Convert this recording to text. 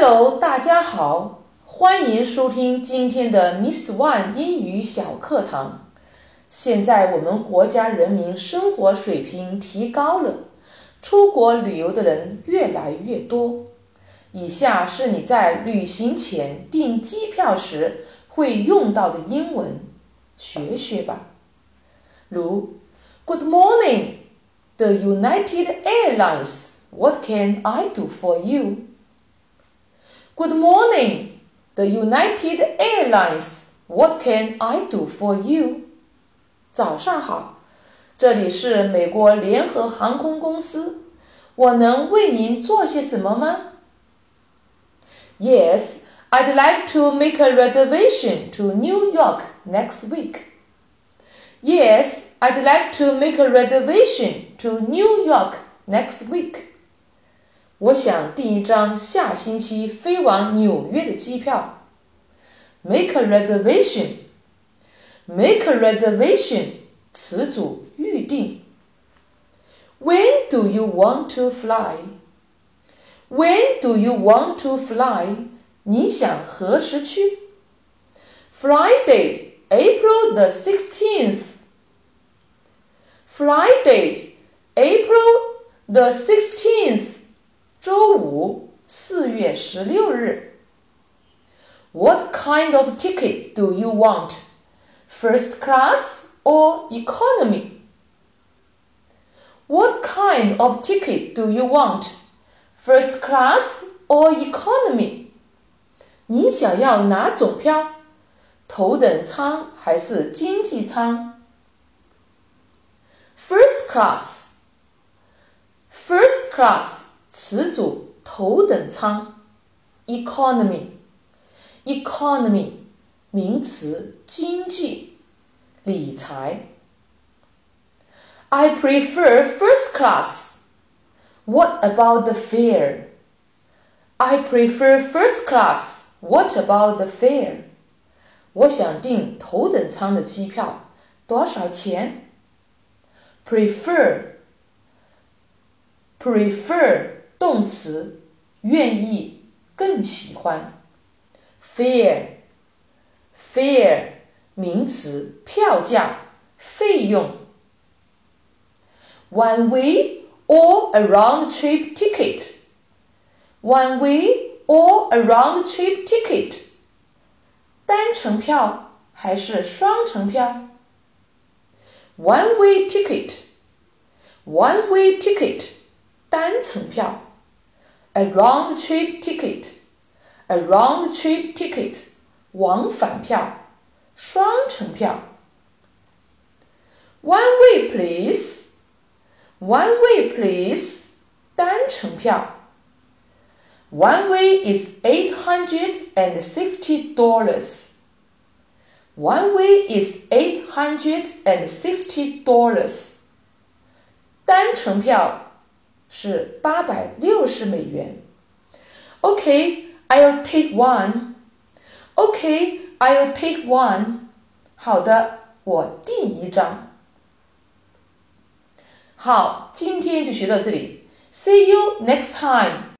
Hello，大家好，欢迎收听今天的 Miss One 英语小课堂。现在我们国家人民生活水平提高了，出国旅游的人越来越多。以下是你在旅行前订机票时会用到的英文，学学吧。如 Good morning, the United Airlines. What can I do for you? Good morning, the United Airlines. What can I do for you? 早上好，这里是美国联合航空公司，我能为您做些什么吗？Yes, I'd like to make a reservation to New York next week. Yes, I'd like to make a reservation to New York next week. 我想订一张下星期飞往纽约的机票。Make a reservation. Make a reservation. 词组预定。When do you want to fly? When do you want to fly? 你想何时去？Friday, April the sixteenth. Friday, April the sixteenth. 周五，四月十六日。What kind of ticket do you want? First class or economy? What kind of ticket do you want? First class or economy? 你想要哪种票？头等舱还是经济舱？First class. First class. 词组头等舱，economy，economy 名词经济理财。I prefer first class. What about the fare? I prefer first class. What about the fare? 我想订头等舱的机票，多少钱？Prefer, prefer 动词，愿意，更喜欢。fare，fare，名词，票价，费用。One way or a round trip ticket. One way or a round trip ticket. 单程票还是双程票？One way ticket. One way ticket. 单程票。 a round trip ticket, a round trip ticket，往返票，双程票。One way please, one way please，单程票。One way is eight hundred and sixty dollars. One way is eight hundred and sixty dollars. 单程票 是八百六十美元。OK，I'll take one. OK，I'll take one. 好的，我订一张。好，今天就学到这里。See you next time.